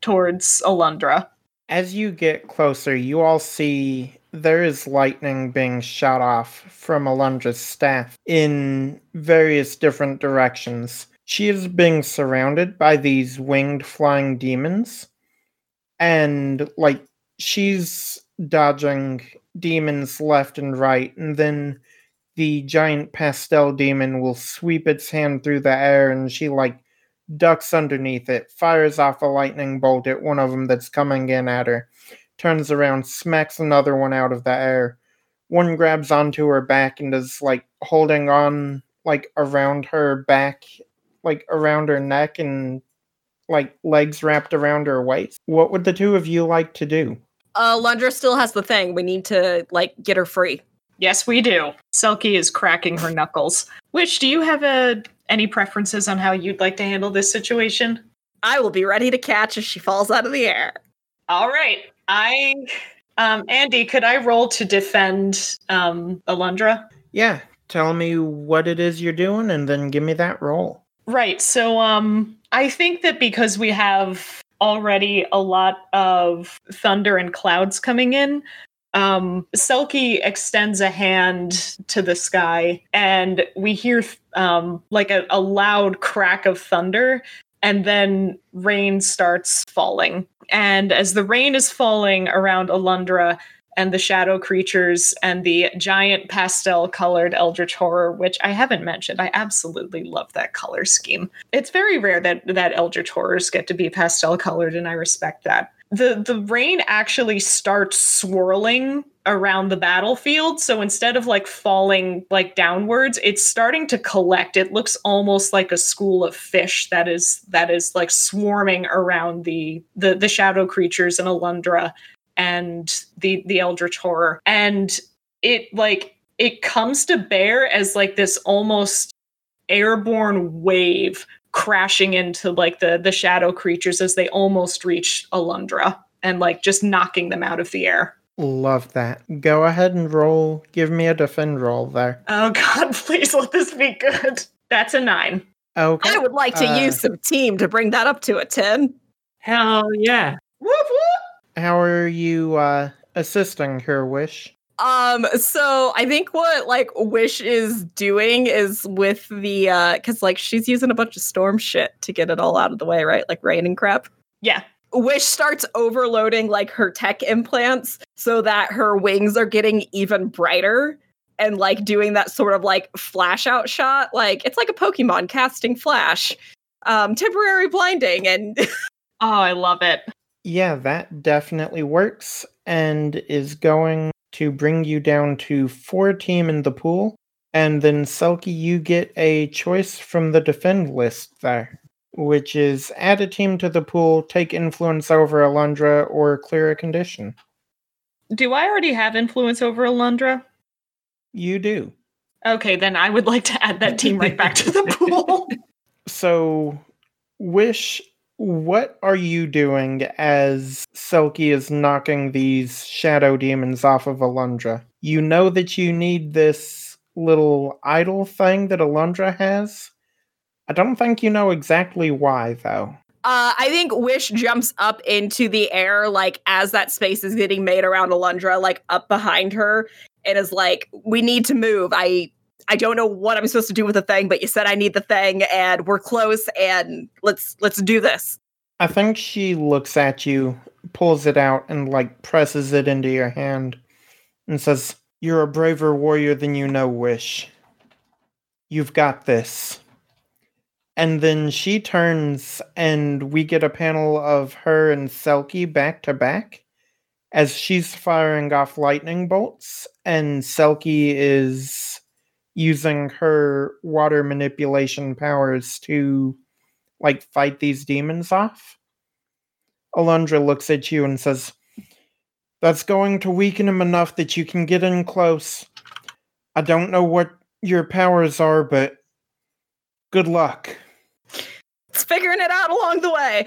towards Alundra.
As you get closer, you all see there is lightning being shot off from Alundra's staff in various different directions. She is being surrounded by these winged flying demons, and like she's dodging demons left and right, and then the giant pastel demon will sweep its hand through the air and she like ducks underneath it, fires off a lightning bolt at one of them that's coming in at her, turns around, smacks another one out of the air. One grabs onto her back and is like holding on like around her back, like around her neck and like legs wrapped around her waist. What would the two of you like to do?
uh, Lundra still has the thing. We need to like get her free.
Yes, we do. Selkie is cracking her knuckles. Which do you have a any preferences on how you'd like to handle this situation?
I will be ready to catch if she falls out of the air.
All right. I um Andy, could I roll to defend um Alundra?
Yeah, tell me what it is you're doing and then give me that roll.
Right. So um I think that because we have already a lot of thunder and clouds coming in, um Selkie extends a hand to the sky and we hear um like a, a loud crack of thunder and then rain starts falling. And as the rain is falling around Alundra and the shadow creatures and the giant pastel colored eldritch horror, which I haven't mentioned, I absolutely love that color scheme. It's very rare that that eldritch horrors get to be pastel colored, and I respect that. The the rain actually starts swirling around the battlefield. So instead of like falling like downwards it's starting to collect. It looks almost like a school of fish that is that is like swarming around the the, the shadow creatures in alundra and the the eldritch horror. And it like it comes to bear as like this almost airborne wave crashing into like the the shadow creatures as they almost reach alundra and like just knocking them out of the air
Love that. Go ahead and roll. Give me a defend roll there.
oh god please let this be good that's a nine
Okay.
I would like to
Uh,
use some team to bring that up to a 10.
Hell yeah.
whoop whoop
How are you uh assisting her wish?
Um, so I think what like Wish is doing is with the uh cause like she's using a bunch of storm shit to get it all out of the way, right? Like rain and crap.
yeah
Wish starts overloading like her tech implants so that her wings are getting even brighter and like doing that sort of like flash out shot. Like it's like a Pokemon casting flash. Um, temporary blinding and
oh i love it
Yeah, that definitely works and is going to bring you down to four team in the pool. And then Selkie, you get a choice from the defend list there, which is add a team to the pool, take influence over Alundra, or clear a condition.
do i already have influence over alundra
You do.
okay then i would like to add that team right back to the pool
So, Wish, what are you doing as Selkie is knocking these shadow demons off of Alundra? You know that you need this little idol thing that Alundra has. I don't think you know exactly why, though.
Uh, I think Wish jumps up into the air, like as that space is getting made around Alundra, like up behind her, and is like, "We need to move. I, I don't know what I'm supposed to do with the thing, but you said I need the thing, and we're close, and let's let's do this."
I think she looks at you, pulls it out, and like presses it into your hand and says, You're a braver warrior than you know, Wish. You've got this. And then she turns, and we get a panel of her and Selkie back to back as she's firing off lightning bolts, and Selkie is using her water manipulation powers to like fight these demons off. Alundra looks at you and says, That's going to weaken him enough that you can get in close. I don't know what your powers are, but good luck.
It's figuring it out along the way.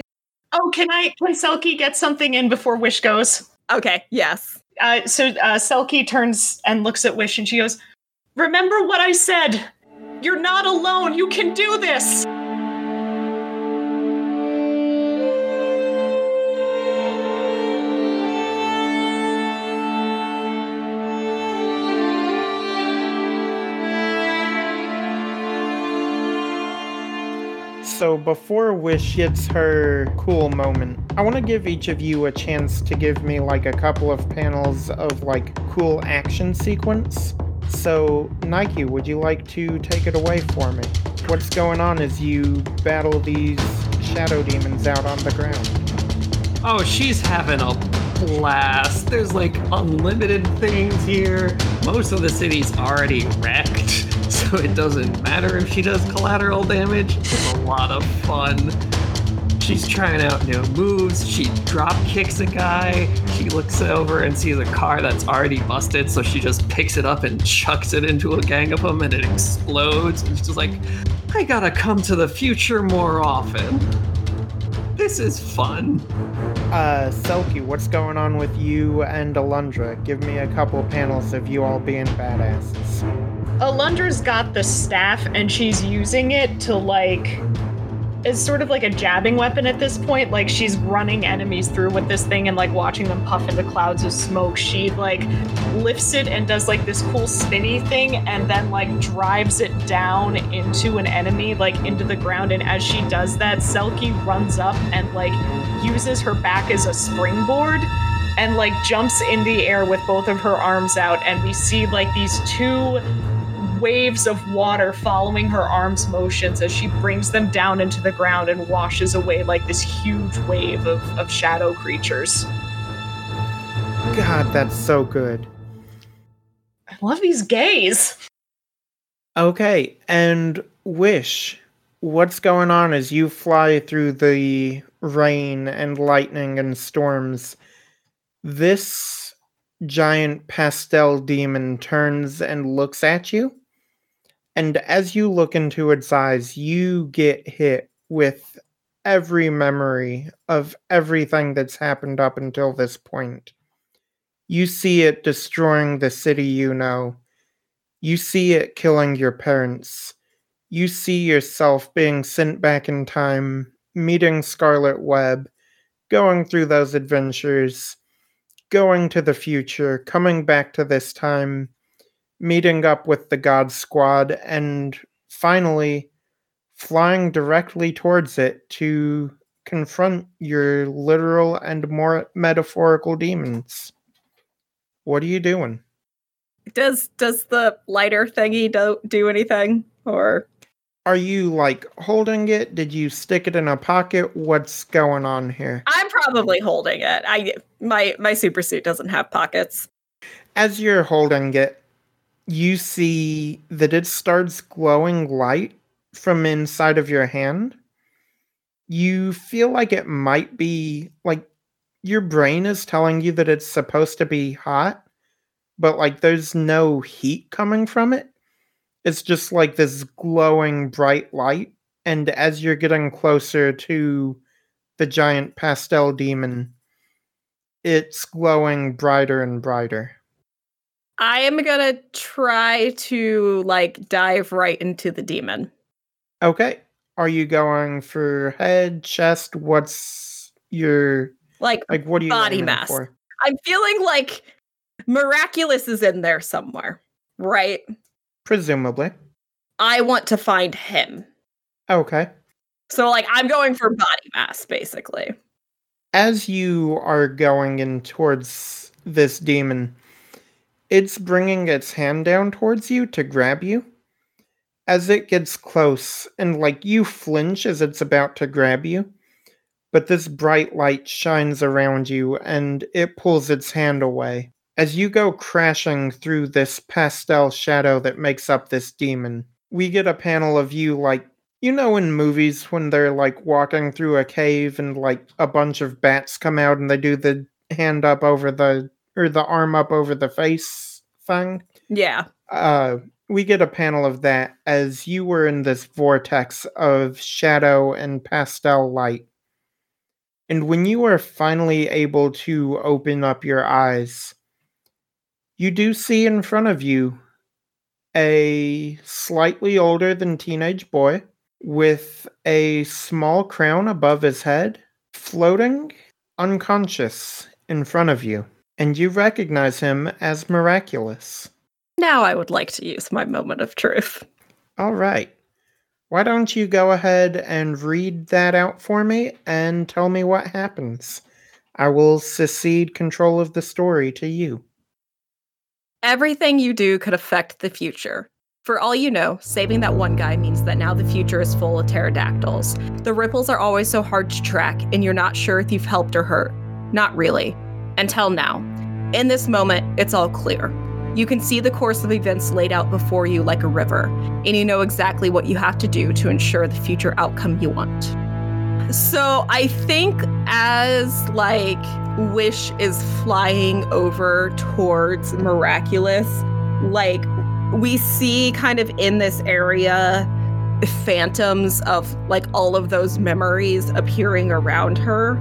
oh can i can selkie get something in before wish goes
Okay, yes.
uh, so uh, Selkie turns and looks at Wish and she goes, Remember what I said. You're not alone. You can do this.
So before Wish gets her cool moment, I want to give each of you a chance to give me like a couple of panels of like cool action sequence. So Nike, would you like to take it away for me? What's going on as you battle these shadow demons out on the ground?
Oh, she's having a blast. There's like unlimited things here. Most of the city's already wrecked, so it doesn't matter if she does collateral damage. It's a lot of fun. She's trying out new moves. She drop kicks a guy. She looks over and sees a car that's already busted, so she just picks it up and chucks it into a gang of them, and it explodes. And she's just like, I gotta come to the future more often. This is fun.
Uh, Selkie, what's going on with you and Alundra? Give me a couple panels of you all being badasses.
Alundra's got the staff and she's using it to like is sort of like a jabbing weapon at this point. Like she's running enemies through with this thing and like watching them puff into clouds of smoke. She like lifts it and does like this cool spinny thing and then like drives it down into an enemy, like into the ground. And as she does that, Selkie runs up and like uses her back as a springboard and like jumps in the air with both of her arms out. And we see like these two waves of water following her arms' motions as she brings them down into the ground and washes away like this huge wave of, of shadow creatures.
God, that's so good.
I love these gays.
Okay, and Wish, what's going on as you fly through the rain and lightning and storms This giant pastel demon turns and looks at you. And as you look into its eyes, you get hit with every memory of everything that's happened up until this point. You see it destroying the city you know. You see it killing your parents. You see yourself being sent back in time, meeting Scarlet Web, going through those adventures, going to the future, coming back to this time, meeting up with the God Squad, and finally flying directly towards it to confront your literal and more metaphorical demons. What are you doing?
Does does the lighter thingy do, do anything or
Are you like holding it? Did you stick it in a pocket? What's going on here?
I'm probably holding it. I my my super suit doesn't have pockets.
As you're holding it, you see that it starts glowing light from inside of your hand. You feel like it might be like your brain is telling you that it's supposed to be hot, but like there's no heat coming from it. It's just like this glowing bright light. And as you're getting closer to the giant pastel demon, it's glowing brighter and brighter.
I am gonna try to like dive right into the demon.
Okay. Are you going for head, chest? What's your
Like
like what are you
Body mass.
for?
I'm feeling like miraculous is in there somewhere, right?
Presumably.
I want to find him.
Okay.
So like I'm going for body mass basically.
As you are going in towards this demon, it's bringing its hand down towards you to grab you. As it gets close, and like you flinch as it's about to grab you, but this bright light shines around you and it pulls its hand away. As you go crashing through this pastel shadow that makes up this demon, we get a panel of you like you know in movies when they're like walking through a cave and like a bunch of bats come out and they do the hand up over the or the arm up over the face thing
Yeah.
uh we get a panel of that as you were in this vortex of shadow and pastel light and when you are finally able to open up your eyes you do see in front of you a slightly older than teenage boy with a small crown above his head, floating unconscious in front of you. And you recognize him as miraculous.
Now I would like to use my moment of truth.
All right. Why don't you go ahead and read that out for me and tell me what happens? I will secede control of the story to you.
Everything you do could affect the future. For all you know, saving that one guy means that now the future is full of pterodactyls. The ripples are always so hard to track, and you're not sure if you've helped or hurt. Not really. Until now. In this moment, it's all clear. You can see the course of events laid out before you like a river, and you know exactly what you have to do to ensure the future outcome you want. So I think as like Wish is flying over towards Miraculous, like we see kind of in this area phantoms of like all of those memories appearing around her.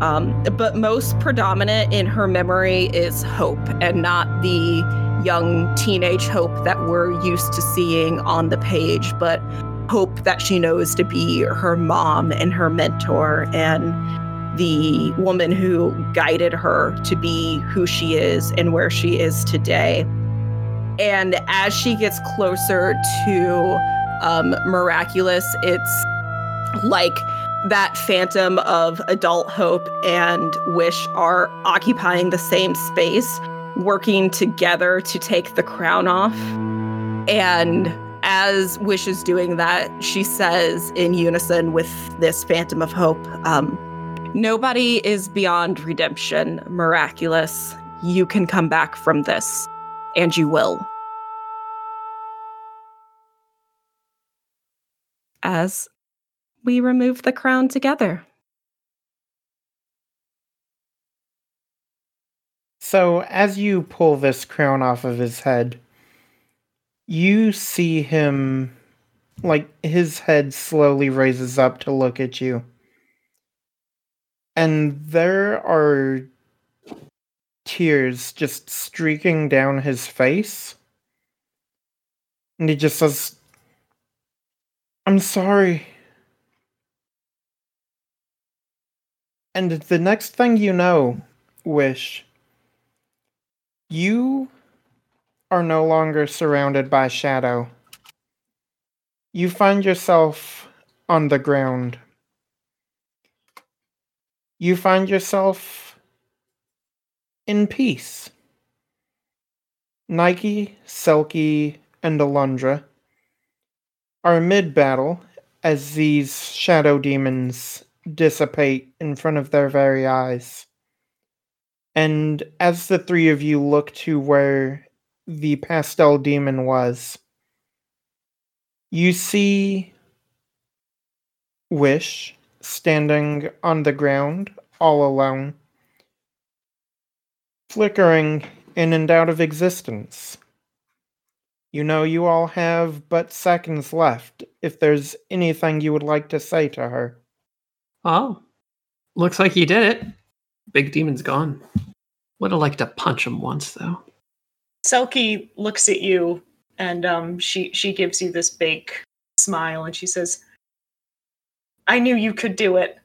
Um, but most predominant in her memory is hope and not the young teenage hope that we're used to seeing on the page, but hope that she knows to be her mom and her mentor and the woman who guided her to be who she is and where she is today. And as she gets closer to um, Miraculous, it's like that phantom of adult hope and wish are occupying the same space, working together to take the crown off. And as Wish is doing that, she says in unison with this phantom of hope, um, Nobody is beyond redemption, miraculous. You can come back from this, and you will. As we remove the crown together.
So, as you pull this crown off of his head, you see him, like, his head slowly raises up to look at you. And there are tears just streaking down his face. And he just says, I'm sorry. And the next thing you know, Wish, you are no longer surrounded by shadow. You find yourself on the ground. You find yourself in peace. Nike, Selkie, and Alundra are mid battle as these shadow demons dissipate in front of their very eyes. And as the three of you look to where the pastel demon was, you see Wish standing on the ground all alone, flickering in and out of existence. You know, you all have but seconds left if there's anything you would like to say to her.
Oh, looks like you did it. Big demon's gone. Would have liked to punch him once, though.
Selkie looks at you and um, she she gives you this big smile and she says, "I knew you could do it."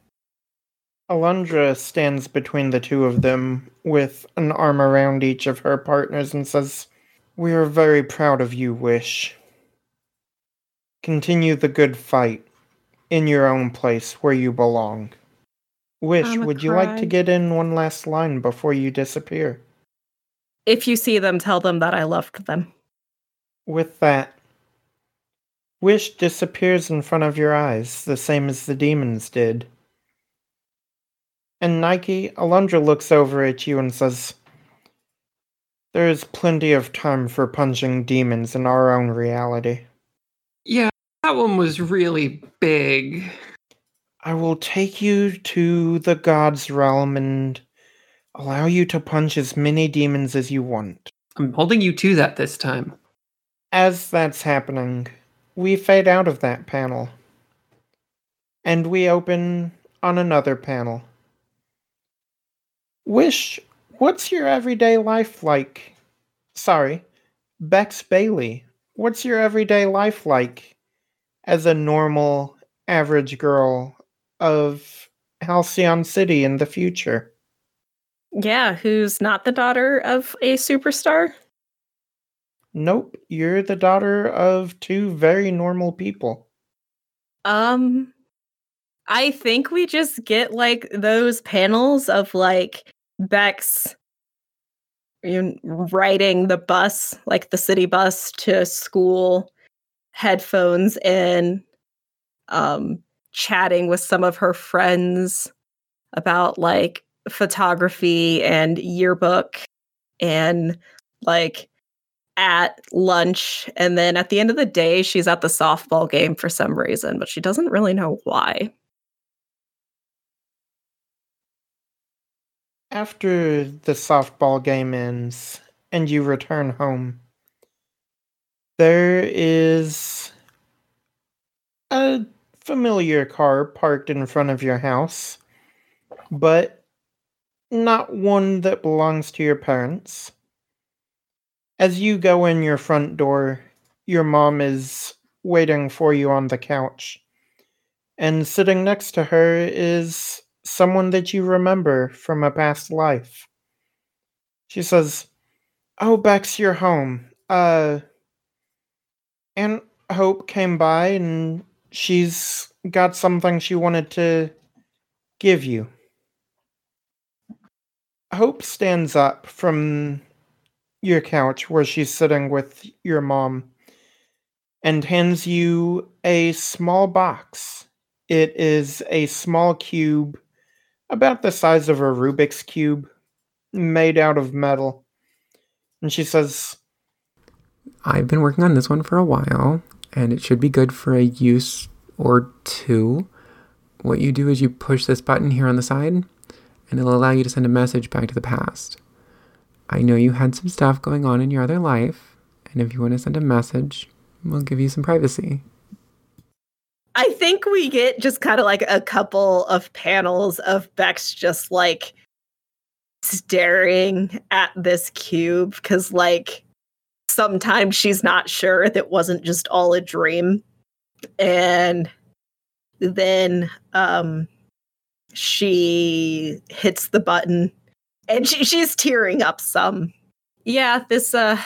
Alundra stands between the two of them with an arm around each of her partners and says, We are very proud of you, Wish. Continue the good fight in your own place where you belong. Wish, would you like to get in one last line before you disappear?
If you see them, tell them that I loved them.
With that, Wish disappears in front of your eyes, the same as the demons did. And Nike, Alundra looks over at you and says, There is plenty of time for punching demons in our own reality.
That one was really big.
I will take you to the gods' realm and allow you to punch as many demons as you want.
I'm holding you to that this time.
As that's happening, we fade out of that panel. And we open on another panel. Wish, what's your everyday life like? Sorry, Bex Bailey, what's your everyday life like as a normal, average girl of Halcyon City in the future?
Yeah, who's not the daughter of a superstar?
Nope, you're the daughter of two very normal people.
Um, I think we just get like those panels of like Bex you riding the bus, like the city bus to school, headphones in, um, chatting with some of her friends about like photography and yearbook and like at lunch. And then at the end of the day she's at the softball game for some reason but she doesn't really know why.
After the softball game ends and you return home, there is a familiar car parked in front of your house, but not one that belongs to your parents. As you go in your front door, your mom is waiting for you on the couch. And sitting next to her is someone that you remember from a past life. She says, Oh, Bex, you're home. Uh, Aunt Hope came by and she's got something she wanted to give you. Hope stands up from your couch where she's sitting with your mom and hands you a small box. It is a small cube about the size of a Rubik's Cube made out of metal. And she says,
I've been working on this one for a while, and it should be good for a use or two. What you do is you push this button here on the side, and it'll allow you to send a message back to the past. I know you had some stuff going on in your other life, and if you want to send a message, we'll give you some privacy.
I think we get just kind of like a couple of panels of Bex just like staring at this cube because, like, sometimes she's not sure if it wasn't just all a dream. And then um she hits the button and she, she's tearing up some. Yeah, this uh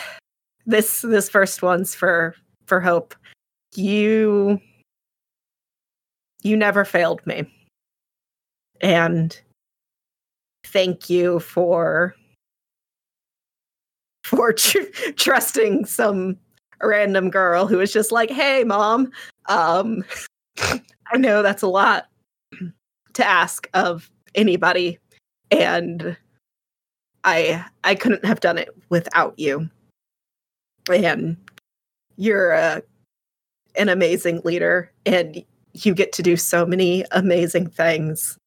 this this first one's for for hope. You you never failed me. And thank you for for tr- trusting some random girl who was just like, "Hey, mom, um I know that's a lot to ask of anybody and I I couldn't have done it without you. And you're a, an amazing leader and you get to do so many amazing things.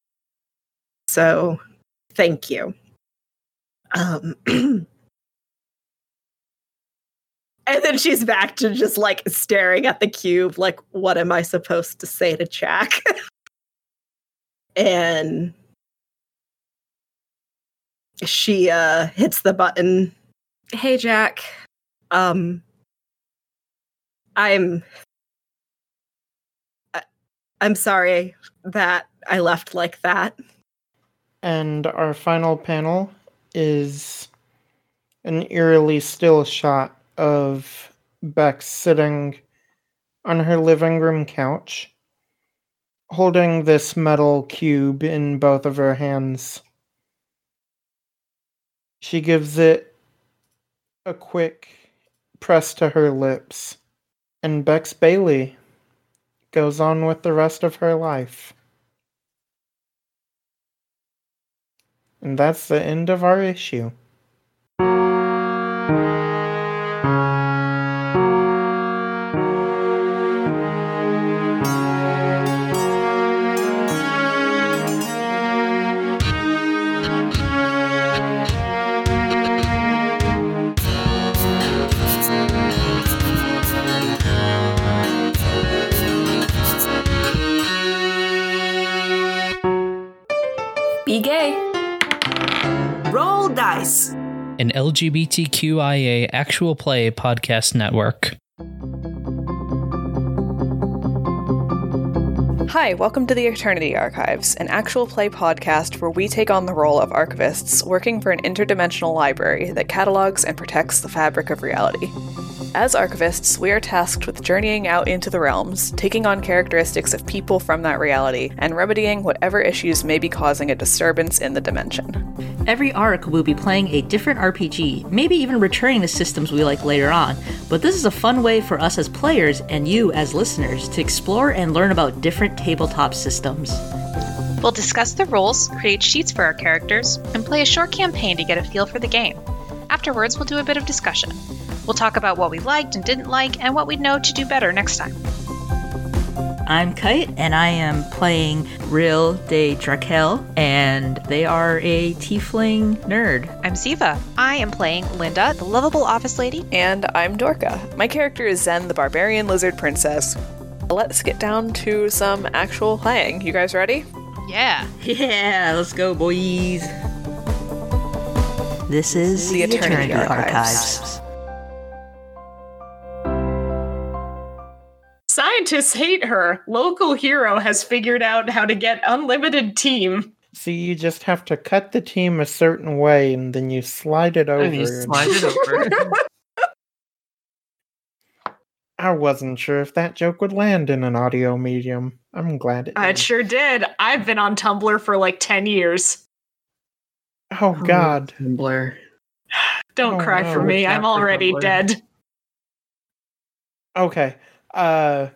So, thank you. Um and then she's back to just like staring at the cube like what am I supposed to say to Jack? and she uh hits the button. Hey jack. Um i'm I- i'm sorry that i left like that.
And our final panel is an eerily still shot of Bex sitting on her living room couch, holding this metal cube in both of her hands. She gives it a quick press to her lips, and Bex Bailey goes on with the rest of her life. And that's the end of our issue.
Be gay
Roll dice.
An LGBTQIA actual play podcast network.
Hi, welcome to the Eternity Archives, an actual play podcast where we take on the role of archivists working for an interdimensional library that catalogs and protects the fabric of reality. As archivists, we are tasked with journeying out into the realms, taking on characteristics of people from that reality, and remedying whatever issues may be causing a disturbance in the dimension.
Every arc we'll be playing a different RPG, maybe even returning to systems we like later on. But this is a fun way for us as players and you as listeners to explore and learn about different tabletop systems.
We'll discuss the rules, create sheets for our characters, and play a short campaign to get a feel for the game. Afterwards, we'll do a bit of discussion. We'll talk about what we liked and didn't like, and what we'd know to do better next time.
I'm Kite, and I am playing Real de Drakel, and they are a tiefling nerd.
I'm Siva. I am playing Linda, the lovable office lady.
And I'm Dorka. My character is Zen, the barbarian lizard princess. Let's get down to some actual playing. You guys ready?
Yeah.
Yeah, let's go, boys. This is
The Eternity Archives.
Scientists hate her. Local hero has figured out how to get unlimited team.
So you just have to cut the team a certain way and then you slide it over.
And you slide it over.
I wasn't sure if that joke would land in an audio medium. I'm glad it did.
I sure did. I've been on Tumblr for like 10 years.
Oh god.
Tumblr.
Don't
Oh,
cry
no.
for me. I'm already
Tumblr.
dead.
Okay. Uh